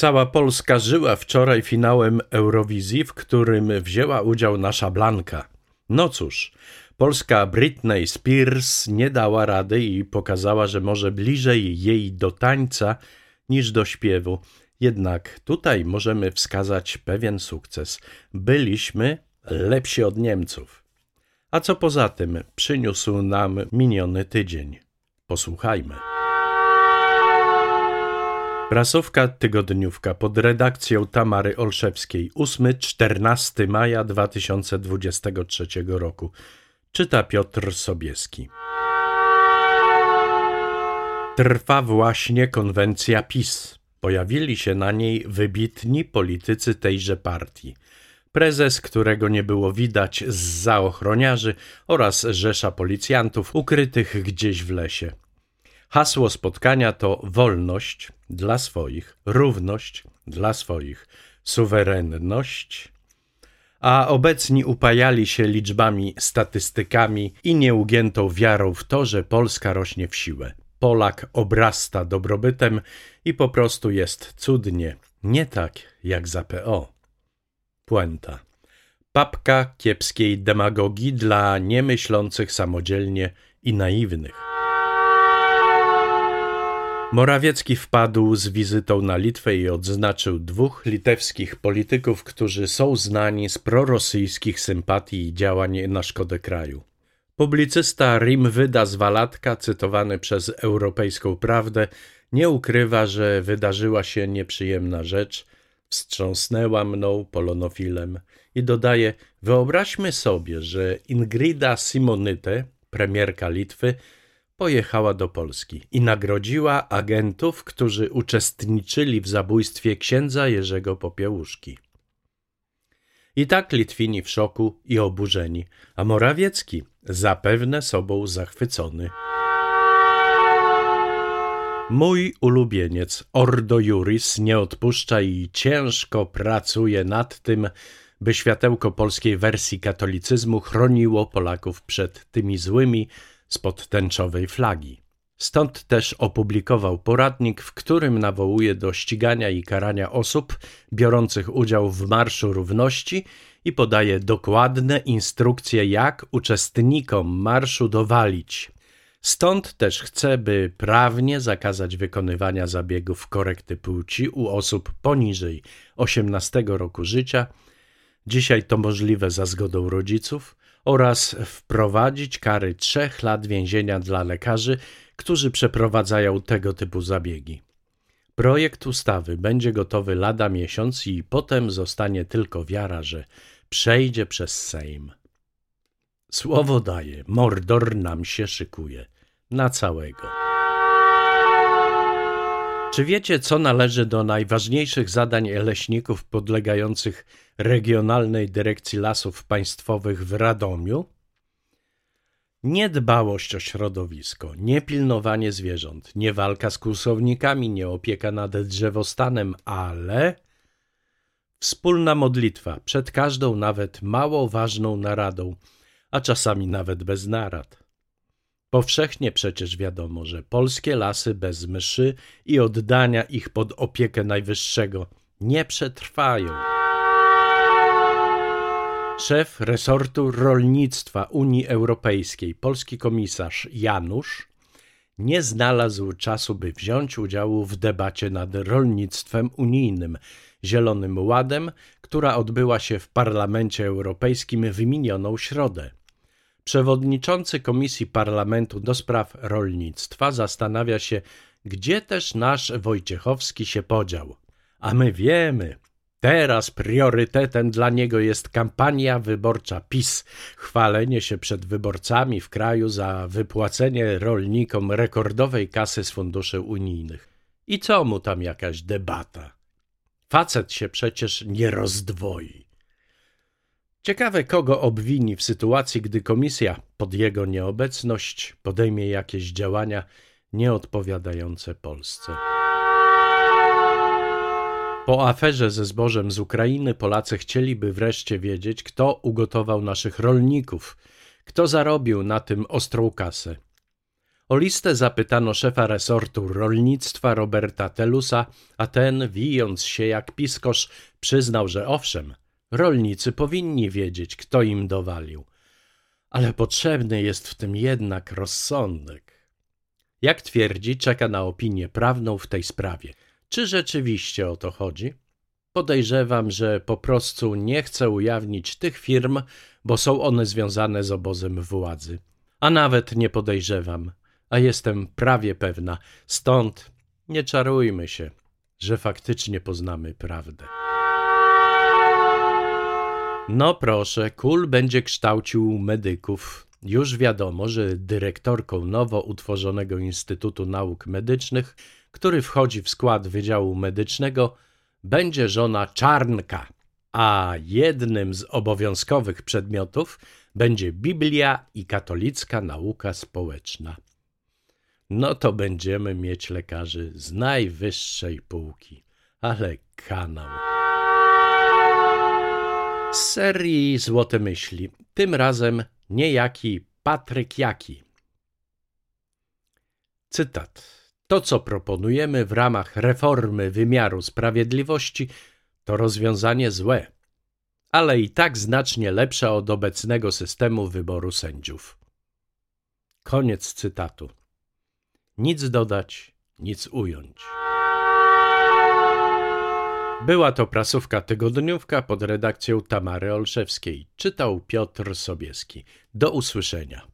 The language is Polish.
Cała Polska żyła wczoraj finałem Eurowizji, w którym wzięła udział nasza Blanka. No cóż, polska Britney Spears nie dała rady i pokazała, że może bliżej jej do tańca niż do śpiewu. Jednak tutaj możemy wskazać pewien sukces. Byliśmy lepsi od Niemców. A co poza tym przyniósł nam miniony tydzień? Posłuchajmy. Prasówka tygodniówka pod redakcją Tamary Olszewskiej 8-14 maja 2023 roku. Czyta Piotr Sobieski. Trwa właśnie konwencja PiS. Pojawili się na niej wybitni politycy tejże partii. Prezes, którego nie było widać z za ochroniarzy oraz rzesza policjantów ukrytych gdzieś w lesie. Hasło spotkania to wolność dla swoich, równość dla swoich, suwerenność, a obecni upajali się liczbami, statystykami i nieugiętą wiarą w to, że Polska rośnie w siłę. Polak obrasta dobrobytem i po prostu jest cudnie, nie tak jak za PO. Puenta. Papka kiepskiej demagogii dla niemyślących samodzielnie i naiwnych. Morawiecki wpadł z wizytą na Litwę i odznaczył dwóch litewskich polityków, którzy są znani z prorosyjskich sympatii i działań na szkodę kraju. Publicysta Rim Wyda z Walatka, cytowany przez Europejską Prawdę, nie ukrywa, że wydarzyła się nieprzyjemna rzecz, wstrząsnęła mną polonofilem i dodaje: Wyobraźmy sobie, że Ingrida Simonyte, premierka Litwy, pojechała do Polski i nagrodziła agentów, którzy uczestniczyli w zabójstwie księdza Jerzego Popiełuszki. I tak Litwini w szoku i oburzeni, a Morawiecki zapewne sobą zachwycony. Mój ulubieniec Ordo Juris nie odpuszcza i ciężko pracuje nad tym, by światełko polskiej wersji katolicyzmu chroniło Polaków przed tymi złymi, spod tęczowej flagi. Stąd też opublikował poradnik, w którym nawołuje do ścigania i karania osób biorących udział w Marszu Równości i podaje dokładne instrukcje, jak uczestnikom marszu dowalić. Stąd też chce, by prawnie zakazać wykonywania zabiegów korekty płci u osób poniżej 18 roku życia. Dzisiaj to możliwe za zgodą rodziców oraz wprowadzić kary trzech lat więzienia dla lekarzy, którzy przeprowadzają tego typu zabiegi. Projekt ustawy będzie gotowy lada miesiąc i potem zostanie tylko wiara, że przejdzie przez Sejm. Słowo daje, Mordor nam się szykuje na całego. Czy wiecie, co należy do najważniejszych zadań leśników podlegających Regionalnej Dyrekcji Lasów Państwowych w Radomiu? Nie dbałość o środowisko, nie pilnowanie zwierząt, nie walka z kłusownikami, nie opieka nad drzewostanem, ale wspólna modlitwa przed każdą nawet mało ważną naradą, a czasami nawet bez narad. Powszechnie przecież wiadomo, że polskie lasy bez mszy i oddania ich pod opiekę Najwyższego nie przetrwają. Szef resortu rolnictwa Unii Europejskiej, polski komisarz Janusz, nie znalazł czasu, by wziąć udziału w debacie nad rolnictwem unijnym, Zielonym Ładem, która odbyła się w Parlamencie Europejskim w minioną środę. Przewodniczący Komisji Parlamentu do spraw rolnictwa zastanawia się, gdzie też nasz Wojciechowski się podział. A my wiemy, teraz priorytetem dla niego jest kampania wyborcza PiS, chwalenie się przed wyborcami w kraju za wypłacenie rolnikom rekordowej kasy z funduszy unijnych. I co mu tam jakaś debata? Facet się przecież nie rozdwoi. Ciekawe, kogo obwini w sytuacji, gdy komisja pod jego nieobecność podejmie jakieś działania nieodpowiadające Polsce. Po aferze ze zbożem z Ukrainy Polacy chcieliby wreszcie wiedzieć, kto ugotował naszych rolników, kto zarobił na tym ostrą kasę. O listę zapytano szefa resortu rolnictwa Roberta Telusa, a ten, wijąc się jak piskosz, przyznał, że owszem, rolnicy powinni wiedzieć, kto im dowalił. Ale potrzebny jest w tym jednak rozsądek. Jak twierdzi, czeka na opinię prawną w tej sprawie. Czy rzeczywiście o to chodzi? Podejrzewam, że po prostu nie chce ujawnić tych firm, bo są one związane z obozem władzy. A nawet nie podejrzewam, a jestem prawie pewna, stąd nie czarujmy się, że faktycznie poznamy prawdę. No proszę, Kul będzie kształcił medyków. Już wiadomo, że dyrektorką nowo utworzonego Instytutu Nauk Medycznych, który wchodzi w skład Wydziału Medycznego, będzie żona Czarnka, a jednym z obowiązkowych przedmiotów będzie Biblia i katolicka nauka społeczna. No to będziemy mieć lekarzy z najwyższej półki, ale kanał. Z serii Złote Myśli, tym razem niejaki Patryk Jaki. Cytat. To, co proponujemy w ramach reformy wymiaru sprawiedliwości, to rozwiązanie złe, ale i tak znacznie lepsze od obecnego systemu wyboru sędziów. Koniec cytatu. Nic dodać, nic ująć. Była to prasówka tygodniówka pod redakcją Tamary Olszewskiej. Czytał Piotr Sobieski. Do usłyszenia.